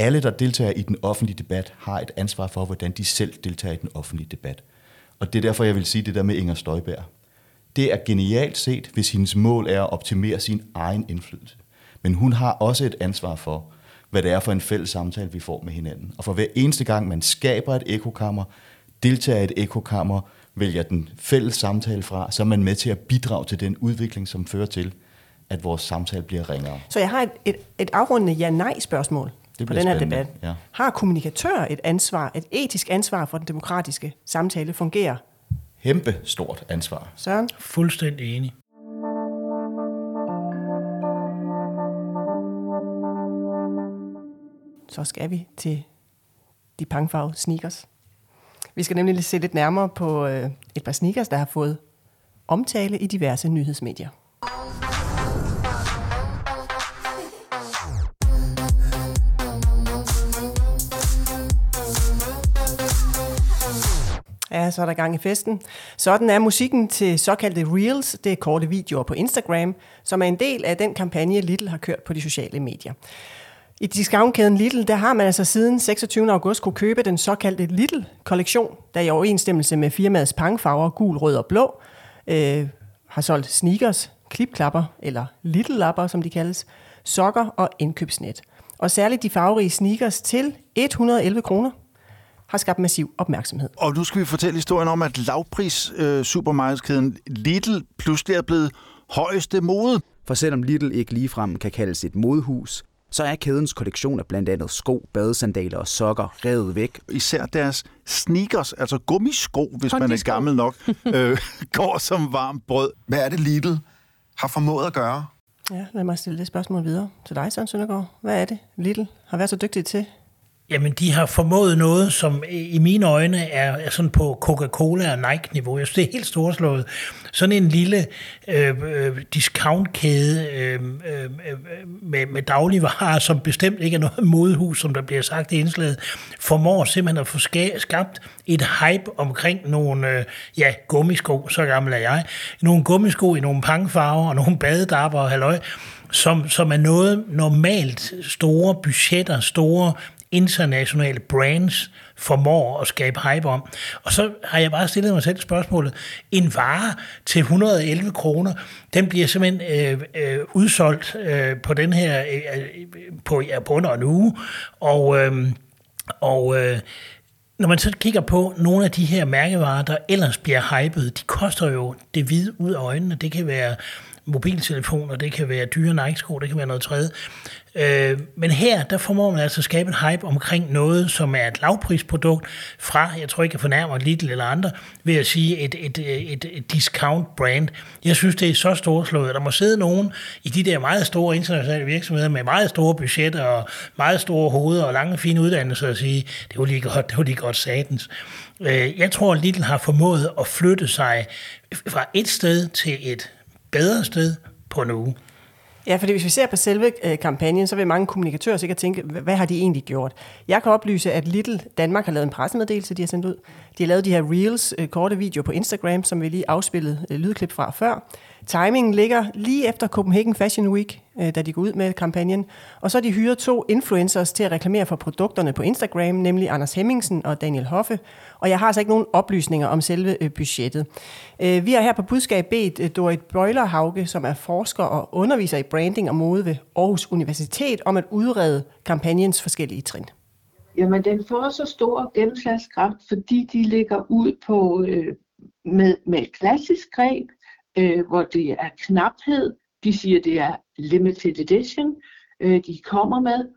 alle, der deltager i den offentlige debat, har et ansvar for, hvordan de selv deltager i den offentlige debat. Og det er derfor, jeg vil sige det der med Inger Støjberg. Det er genialt set, hvis hendes mål er at optimere sin egen indflydelse. Men hun har også et ansvar for, hvad det er for en fælles samtale, vi får med hinanden. Og for hver eneste gang, man skaber et ekokammer, deltager i et ekokammer, vælger den fælles samtale fra, så er man med til at bidrage til den udvikling, som fører til, at vores samtale bliver ringere. Så jeg har et, et, et afrundende ja-nej-spørgsmål det på den her debat. Ja. Har kommunikatører et ansvar, et etisk ansvar for den demokratiske samtale fungerer? Kæmpe stort ansvar. Søren? Fuldstændig enig. Så skal vi til de pangfarvede sneakers. Vi skal nemlig se lidt nærmere på øh, et par sneakers, der har fået omtale i diverse nyhedsmedier. Ja, så er der gang i festen. Sådan er musikken til såkaldte Reels, det er korte videoer på Instagram, som er en del af den kampagne, Little har kørt på de sociale medier. I discountkæden Little, der har man altså siden 26. august kunne købe den såkaldte Little-kollektion, der i overensstemmelse med firmaets pangfarver gul, rød og blå, øh, har solgt sneakers, klipklapper, eller Little-lapper, som de kaldes, sokker og indkøbsnet. Og særligt de farverige sneakers til 111 kroner har skabt massiv opmærksomhed. Og nu skal vi fortælle historien om, at lavpris øh, supermarkedskæden Lidl pludselig er blevet højeste mode. For selvom Lidl ikke ligefrem kan kaldes et modehus, så er kædens kollektion af blandt andet sko, badesandaler og sokker revet væk. Især deres sneakers, altså gummisko, hvis man er Kondisko. gammel nok, (laughs) øh, går som varmt brød. Hvad er det, Lidl har formået at gøre? Ja, lad mig stille det spørgsmål videre til dig, Søren Søndergaard. Hvad er det, Little har været så dygtig til? Jamen, de har formået noget, som i mine øjne er, er sådan på Coca-Cola og Nike-niveau. Jeg synes, det er helt storslået. Sådan en lille øh, øh discountkæde øh, øh, øh, med, med dagligvarer, som bestemt ikke er noget modehus, som der bliver sagt i indslaget, formår simpelthen at få skabt et hype omkring nogle øh, ja, gummisko, så gammel er jeg, nogle gummisko i nogle pangfarver og nogle badedapper og halløj, som, som er noget normalt store budgetter, store internationale brands formår at skabe hype om. Og så har jeg bare stillet mig selv spørgsmålet, en vare til 111 kroner, den bliver simpelthen øh, øh, udsolgt øh, på den her, øh, øh, på, ja, på under en uge, og, øh, og øh, når man så kigger på nogle af de her mærkevarer, der ellers bliver hypet, de koster jo det hvide ud af øjnene. Det kan være mobiltelefoner, det kan være dyre Nike-sko, det kan være noget tredje. Øh, men her, der formår man altså at skabe en hype omkring noget, som er et lavprisprodukt fra, jeg tror ikke, jeg fornærmer Lidl eller andre, ved at sige et, et, et, et discount brand. Jeg synes, det er så storslået. Der må sidde nogen i de der meget store internationale virksomheder med meget store budgetter og meget store hoveder og lange, fine uddannelser og sige, det var lige godt, det var lige godt satens. Øh, jeg tror, Lidl har formået at flytte sig fra et sted til et bedre sted på en uge. Ja, fordi hvis vi ser på selve øh, kampagnen, så vil mange kommunikatører sikkert tænke, hvad har de egentlig gjort? Jeg kan oplyse, at Little Danmark har lavet en pressemeddelelse, de har sendt ud. De har lavet de her reels, øh, korte videoer på Instagram, som vi lige afspillede øh, lydklip fra før. Timingen ligger lige efter Copenhagen Fashion Week, øh, da de går ud med kampagnen. Og så har de hyret to influencers til at reklamere for produkterne på Instagram, nemlig Anders Hemmingsen og Daniel Hoffe. Og jeg har altså ikke nogen oplysninger om selve øh, budgettet. Øh, Vi har her på budskab bedt øh, Dorit Bøjlerhauge, som er forsker og underviser i branding og mode ved Aarhus Universitet, om at udrede kampagnens forskellige trin. Jamen, den får så stor gennemslagskraft, fordi de ligger ud på øh, med, med et klassisk greb, øh, hvor det er knaphed. De siger, det er limited edition, øh, de kommer med.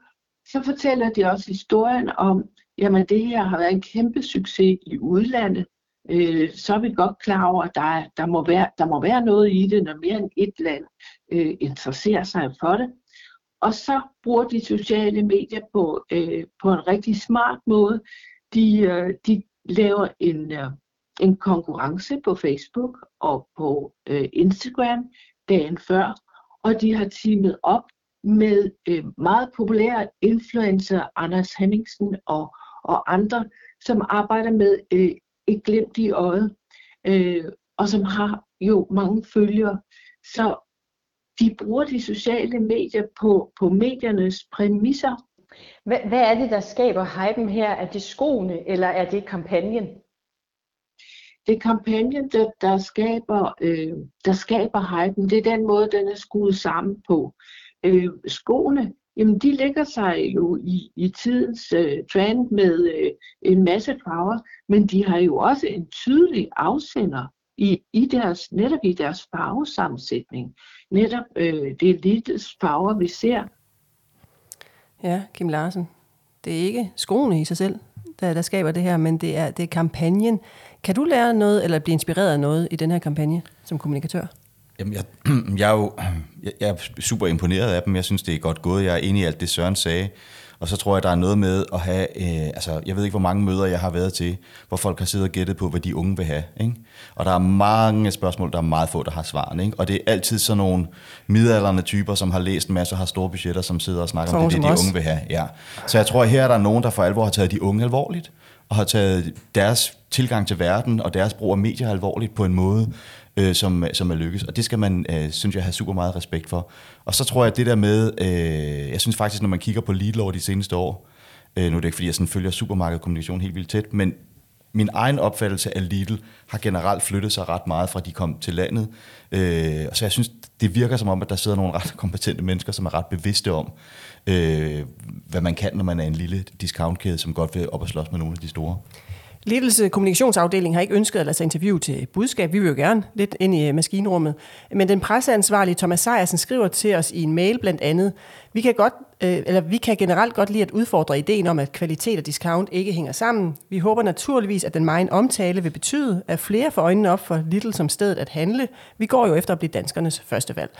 Så fortæller de også historien om, jamen det her har været en kæmpe succes i udlandet. Øh, så er vi godt klar over, at der, der, må være, der må være noget i det, når mere end et land øh, interesserer sig for det. Og så bruger de sociale medier på, øh, på en rigtig smart måde. De, øh, de laver en, øh, en konkurrence på Facebook og på øh, Instagram dagen før, og de har teamet op med øh, meget populære influencer, Anders Hemmingsen og, og andre, som arbejder med øh, et glimt i øjet, øh, og som har jo mange følgere. Så de bruger de sociale medier på, på mediernes præmisser. Hvad, hvad er det, der skaber hypen her? Er det skoene, eller er det kampagnen? Det er kampagnen, der, der, skaber, øh, der skaber hypen. Det er den måde, den er skudt sammen på. Øh, skoene, jamen de ligger sig jo i, i tidens øh, trend med øh, en masse farver, men de har jo også en tydelig afsender i, i deres, netop i deres farvesammensætning. Netop øh, det er Lidls farver, vi ser. Ja, Kim Larsen. Det er ikke skoene i sig selv, der, der skaber det her, men det er, det er kampagnen. Kan du lære noget, eller blive inspireret af noget i den her kampagne som kommunikatør? Jamen, jeg, (clears throat) jeg, er jo jeg, jeg er super imponeret af dem. Jeg synes, det er godt gået. Jeg er enig i alt det, Søren sagde. Og så tror jeg, der er noget med at have... Øh, altså, jeg ved ikke, hvor mange møder jeg har været til, hvor folk har siddet og gættet på, hvad de unge vil have. Ikke? Og der er mange spørgsmål, der er meget få, der har svarene. Ikke? Og det er altid sådan nogle midaldrende typer, som har læst en masse og har store budgetter, som sidder og snakker om, det det, de unge vil have. Ja. Så jeg tror, her er der nogen, der for alvor har taget de unge alvorligt, og har taget deres tilgang til verden og deres brug af medier alvorligt på en måde, øh, som, som er lykkes. Og det skal man, øh, synes jeg, have super meget respekt for. Og så tror jeg, at det der med, øh, jeg synes faktisk, når man kigger på Lidl over de seneste år, øh, nu er det ikke, fordi jeg sådan følger supermarkedkommunikation helt vildt tæt, men min egen opfattelse af Lidl har generelt flyttet sig ret meget fra de kom til landet. Øh, så jeg synes, det virker som om, at der sidder nogle ret kompetente mennesker, som er ret bevidste om, øh, hvad man kan, når man er en lille discountkæde, som godt vil op og slås med nogle af de store. Ledelse øh, kommunikationsafdeling har ikke ønsket at lade sig interviewe til budskab. Vi vil jo gerne lidt ind i øh, maskinrummet. Men den presseansvarlige Thomas Sejersen skriver til os i en mail blandt andet, vi kan, godt, øh, eller vi kan generelt godt lide at udfordre ideen om, at kvalitet og discount ikke hænger sammen. Vi håber naturligvis, at den meget omtale vil betyde, at flere får øjnene op for Little som stedet at handle. Vi går jo efter at blive danskernes første valg.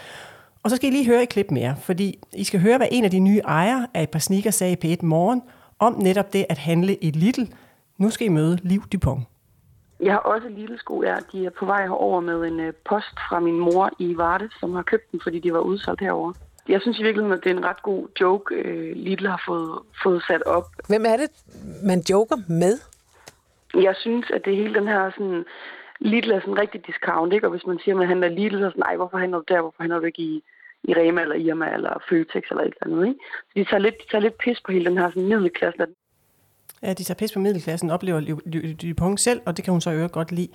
Og så skal I lige høre et klip mere, fordi I skal høre, hvad en af de nye ejere af et par sneakers sagde på et morgen om netop det at handle i Little. Nu skal I møde Liv Dupont. Jeg har også lille sko, ja. De er på vej herover med en øh, post fra min mor i Varde, som har købt dem, fordi de var udsolgt herover. Jeg synes i virkeligheden, at det er en ret god joke, øh, Lidl har fået, fået sat op. Hvem er det, man joker med? Jeg synes, at det hele den her sådan... Lidl er sådan en rigtig discount, ikke? Og hvis man siger, at man handler Lidl, så er sådan, nej, hvorfor handler du der? Hvorfor handler du ikke i, i Rema eller Irma eller Føtex eller et eller andet, ikke? Så de tager lidt, de tager lidt pis på hele den her sådan, middelklasse. Ja, de tager pis på middelklassen, oplever Dupont selv, og det kan hun så øvrigt godt lide.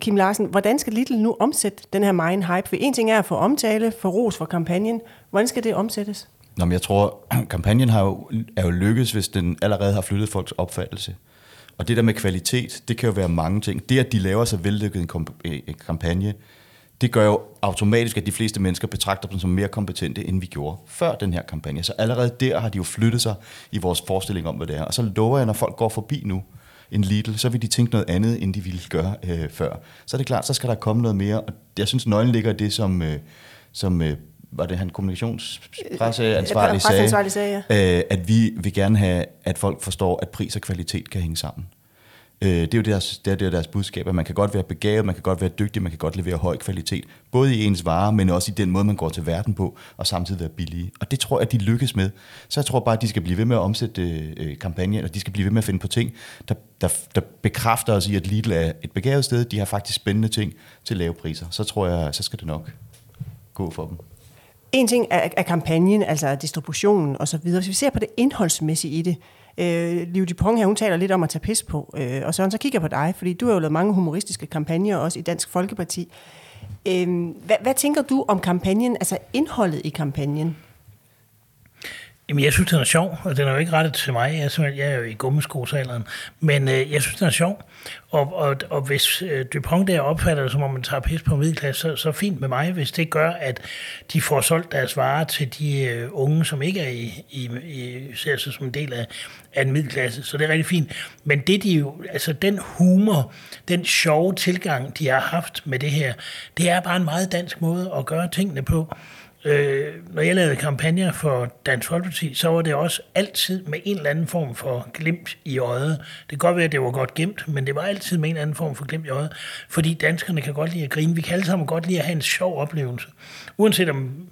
Kim Larsen, hvordan skal Little nu omsætte den her meget hype? For en ting er at få omtale, få ros for kampagnen. Hvordan skal det omsættes? Nå, men jeg tror, (clears throat) kampagnen har jo, er jo lykkedes, hvis den allerede har flyttet folks opfattelse. Og det der med kvalitet, det kan jo være mange ting. Det, at de laver så vellykket en kampagne, det gør jo automatisk, at de fleste mennesker betragter dem som mere kompetente, end vi gjorde før den her kampagne. Så allerede der har de jo flyttet sig i vores forestilling om, hvad det er. Og så lover jeg, når folk går forbi nu, en Lidl, så vil de tænke noget andet, end de ville gøre øh, før. Så er det klart, så skal der komme noget mere. Og jeg synes, nøglen ligger i det, som, øh, som øh, var det han kommunikationspresseansvarlig sagde, sagde ja. øh, at vi vil gerne have, at folk forstår, at pris og kvalitet kan hænge sammen. Øh, det er jo deres, det er, det er deres budskab, at man kan godt være begavet, man kan godt være dygtig, man kan godt levere høj kvalitet, både i ens varer, men også i den måde, man går til verden på, og samtidig være billige. Og det tror jeg, de lykkes med. Så jeg tror bare, at de skal blive ved med at omsætte øh, øh kampagnen, og de skal blive ved med at finde på ting, der, der, der bekræfter os i, at Lidl er et begavet sted. De har faktisk spændende ting til lave priser. Så tror jeg, så skal det nok gå for dem. En ting er, er kampagnen, altså distributionen osv. Hvis vi ser på det indholdsmæssige i det, Øh, Liv Dupont her, hun taler lidt om at tage pis på. Øh, og så, så kigger jeg på dig, fordi du har jo lavet mange humoristiske kampagner, også i Dansk Folkeparti. Øh, hvad, hvad tænker du om kampagnen, altså indholdet i kampagnen? Jamen, jeg synes, den er sjov, og den er jo ikke rettet til mig. Jeg, jeg er jo i gummiskosalderen. Men øh, jeg synes, den er sjov. Og, og, og hvis øh, Dupont der opfatter det, som om man tager pis på middelklasse, så, så fint med mig, hvis det gør, at de får solgt deres varer til de øh, unge, som ikke er i, i, i ser sig som en del af, af en middelklasse. Så det er rigtig fint. Men det de jo, altså den humor, den sjove tilgang, de har haft med det her, det er bare en meget dansk måde at gøre tingene på. Øh, når jeg lavede kampagner for Dansk Folkeparti, så var det også altid med en eller anden form for glimt i øjet. Det kan godt være, at det var godt gemt, men det var altid med en eller anden form for glimt i øjet. Fordi danskerne kan godt lide at grine. Vi kan alle sammen godt lide at have en sjov oplevelse. Uanset om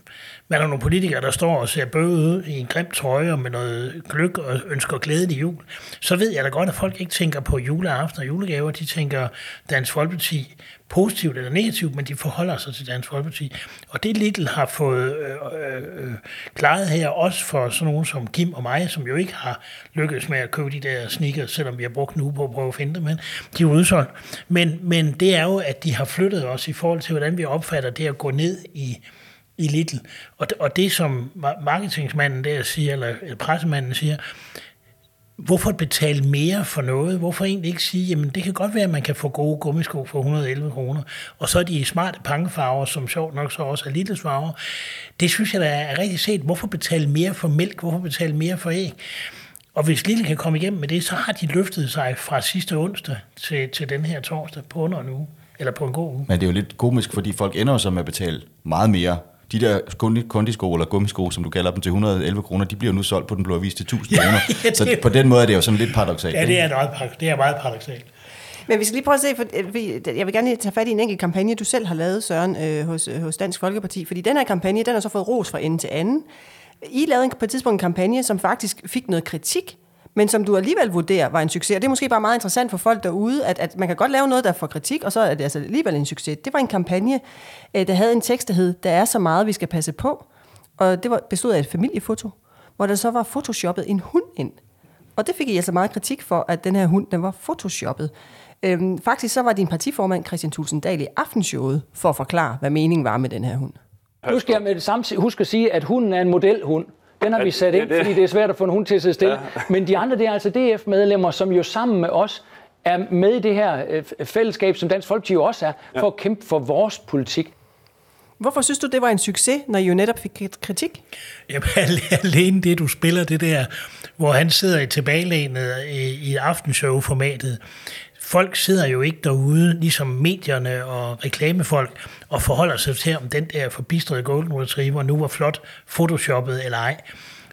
man er nogle politikere, der står og ser bøde ud i en grim trøje og med noget gløk og ønsker glædelig jul, så ved jeg da godt, at folk ikke tænker på juleaften og julegaver. De tænker Dansk Folkeparti positivt eller negativt, men de forholder sig til Dansk Folkeparti. Og det Little har fået øh, øh, øh, klaret her, også for sådan nogen som Kim og mig, som jo ikke har lykkedes med at købe de der sneakers, selvom vi har brugt nu på at prøve at finde dem, men de er udsolgt. Men, men det er jo, at de har flyttet os i forhold til, hvordan vi opfatter det at gå ned i i Lidl. Og, og det, som marketingsmanden der siger, eller pressemanden siger, hvorfor betale mere for noget? Hvorfor egentlig ikke sige, jamen det kan godt være, at man kan få gode gummisko for 111 kroner, og så er de smarte pangefarver, som sjovt nok så også er lille farver. Det synes jeg, da er rigtig set. Hvorfor betale mere for mælk? Hvorfor betale mere for æg? Og hvis Lille kan komme igennem med det, så har de løftet sig fra sidste onsdag til, til den her torsdag på under en uge, eller på en god uge. Men det er jo lidt komisk, fordi folk ender så med at betale meget mere de der kondisko eller gummisko, som du kalder dem til 111 kroner, de bliver nu solgt på den blå avis til 1000 kroner. (laughs) ja, det... Så på den måde er det jo sådan lidt paradoxalt. Ja, det er, meget, det er meget paradoxalt. Men vi skal lige prøve at se, for jeg vil gerne tage fat i en enkelt kampagne, du selv har lavet, Søren, øh, hos, hos Dansk Folkeparti. Fordi den her kampagne, den har så fået ros fra ende til anden. I lavede på et tidspunkt en kampagne, som faktisk fik noget kritik men som du alligevel vurderer var en succes. Og det er måske bare meget interessant for folk derude, at, at man kan godt lave noget, der får kritik, og så er det altså alligevel en succes. Det var en kampagne, øh, der havde en tekst, der hed, der er så meget, vi skal passe på. Og det var, bestod af et familiefoto, hvor der så var photoshoppet en hund ind. Og det fik I altså meget kritik for, at den her hund, den var photoshoppet. Øhm, faktisk så var din partiformand Christian Tulsendal i aftenshowet for at forklare, hvad meningen var med den her hund. Nu skal jeg med det samme huske at sige, at hunden er en modelhund. Den har vi sat ind, fordi det er svært at få en hund til at sidde stille. Ja. Men de andre, det er altså DF-medlemmer, som jo sammen med os er med i det her øh, fællesskab, som Dansk Folkeparti jo også er, for at kæmpe for vores politik. Hvorfor synes du, det var en succes, når I jo netop fik kritik? Jamen, (laughs) alene det, du spiller det der, hvor han sidder i tilbagelænet i, i aftenshow-formatet. Folk sidder jo ikke derude, ligesom medierne og reklamefolk, og forholder sig til, om den der forbistrede Golden Retriever nu var flot photoshoppet eller ej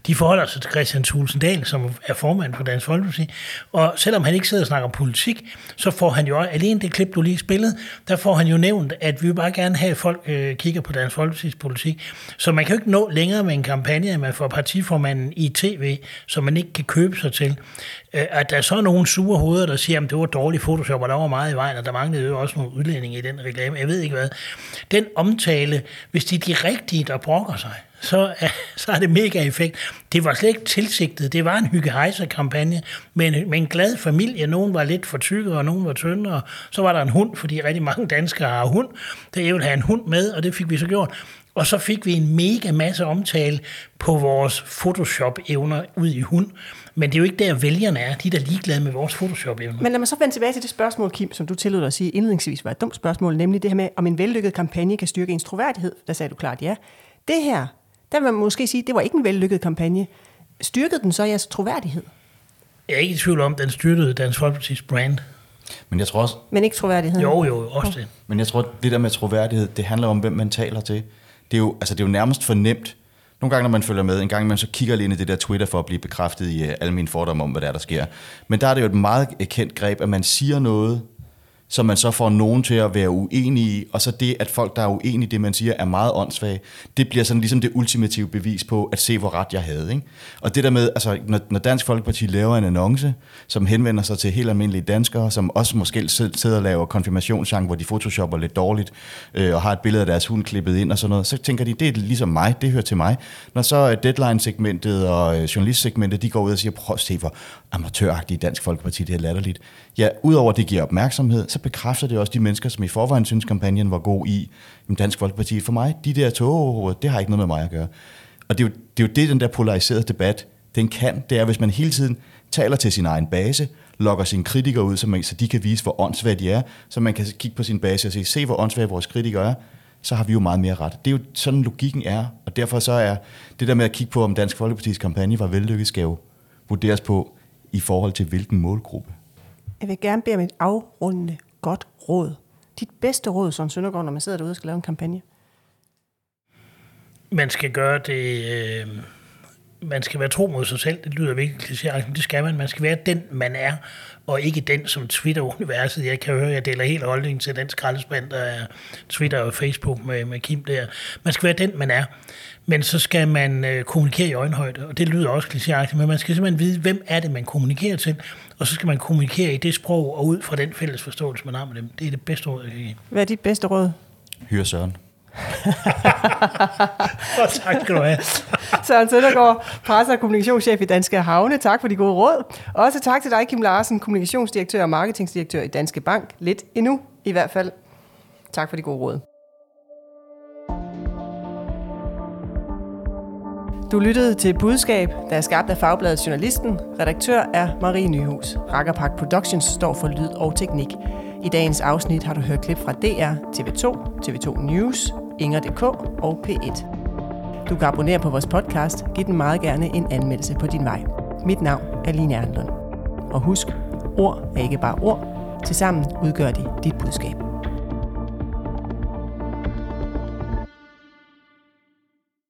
de forholder sig til Christian Tulsendal, som er formand for Dansk Folkeparti. Og selvom han ikke sidder og snakker politik, så får han jo alene det klip, du lige spillede, der får han jo nævnt, at vi vil bare gerne have, at folk øh, kigger på Dansk Folkeparti's politik. Så man kan jo ikke nå længere med en kampagne, at man får partiformanden i tv, som man ikke kan købe sig til. Øh, at der er så nogle sure hoveder, der siger, at det var dårligt Photoshop, og der var meget i vejen, og der manglede jo også nogle udlændinge i den reklame. Jeg ved ikke hvad. Den omtale, hvis det er de rigtige, der brokker sig, så, (laughs) så er det mega effekt. Det var slet ikke tilsigtet. Det var en hyggehejser-kampagne med en, med en glad familie. Nogen var lidt for tykke, og nogen var tyndere. Så var der en hund, fordi rigtig mange danskere har hund. Der jeg ville have en hund med, og det fik vi så gjort. Og så fik vi en mega masse omtale på vores Photoshop-evner ud i hund. Men det er jo ikke der, vælgerne er. De er da ligeglade med vores Photoshop-evner. Men lad mig så vende tilbage til det spørgsmål, Kim, som du tillod dig at sige indledningsvis var et dumt spørgsmål, nemlig det her med, om en vellykket kampagne kan styrke ens troværdighed. Der sagde du klart ja. Det her, der vil man måske sige, at det var ikke en vellykket kampagne. Styrkede den så jeres troværdighed? Jeg er ikke i tvivl om, at den styrkede Dansk Folkeparti's brand. Men jeg tror også... Men ikke troværdighed? Jo, jo, også det. Men jeg tror, det der med troværdighed, det handler om, hvem man taler til. Det er jo, altså, det er jo nærmest fornemt. Nogle gange, når man følger med, en gang man så kigger lige ind i det der Twitter for at blive bekræftet i uh, alle mine fordomme om, hvad der er, der sker. Men der er det jo et meget kendt greb, at man siger noget, som man så får nogen til at være uenige i, og så det, at folk, der er uenige i det, man siger, er meget åndssvage, det bliver sådan ligesom det ultimative bevis på, at se, hvor ret jeg havde. Ikke? Og det der med, altså, når, når Dansk Folkeparti laver en annonce, som henvender sig til helt almindelige danskere, som også måske selv sidder og laver konfirmationssang, hvor de photoshopper lidt dårligt, øh, og har et billede af deres hund klippet ind og sådan noget, så tænker de, det er ligesom mig, det hører til mig. Når så øh, deadline-segmentet og øh, journalist-segmentet, de går ud og siger, prøv at se, hvor amatøragtigt Dansk Folkeparti, det er latterligt. Ja, udover det giver opmærksomhed, så bekræfter det også de mennesker, som i forvejen synes, kampagnen var god i jamen Dansk Folkeparti. For mig, de der tågehoveder, det har ikke noget med mig at gøre. Og det er, jo, det er jo det, den der polariserede debat, den kan. Det er, hvis man hele tiden taler til sin egen base, lokker sine kritikere ud, så, man, så de kan vise, hvor åndssvage de er, så man kan kigge på sin base og sige, se hvor åndssvage vores kritikere er, så har vi jo meget mere ret. Det er jo sådan, logikken er, og derfor så er det der med at kigge på, om Dansk Folkeparti's kampagne var vellykket, skal jo vurderes på i forhold til hvilken målgruppe. Jeg vil gerne bede om et afrundende godt råd. Dit bedste råd, som Søndergaard, når man sidder derude og skal lave en kampagne? Man skal gøre det... Øh, man skal være tro mod sig selv. Det lyder virkelig klichéagtigt, men det skal man. Man skal være den, man er, og ikke den, som Twitter-universet. Jeg kan høre, jeg deler helt holdning til den skraldespand, der er Twitter og Facebook med, med Kim der. Man skal være den, man er. Men så skal man øh, kommunikere i øjenhøjde, og det lyder også klichéagtigt, men man skal simpelthen vide, hvem er det, man kommunikerer til, og så skal man kommunikere i det sprog, og ud fra den fælles forståelse, man har med dem. Det er det bedste råd, jeg kan give. Hvad er dit bedste råd? Hyre Søren. (laughs) og tak skal du have. (laughs) Søren Søndergaard, presse- og kommunikationschef i Danske Havne. Tak for de gode råd. Også tak til dig, Kim Larsen, kommunikationsdirektør og marketingsdirektør i Danske Bank. Lidt endnu i hvert fald. Tak for de gode råd. Du lyttede til Budskab, der er skabt af Fagbladet Journalisten. Redaktør er Marie Nyhus. Rakkerpak Productions står for lyd og teknik. I dagens afsnit har du hørt klip fra DR, TV2, TV2 News, Inger.dk og P1. Du kan abonnere på vores podcast. Giv den meget gerne en anmeldelse på din vej. Mit navn er Line Erndlund. Og husk, ord er ikke bare ord. Tilsammen udgør de dit budskab.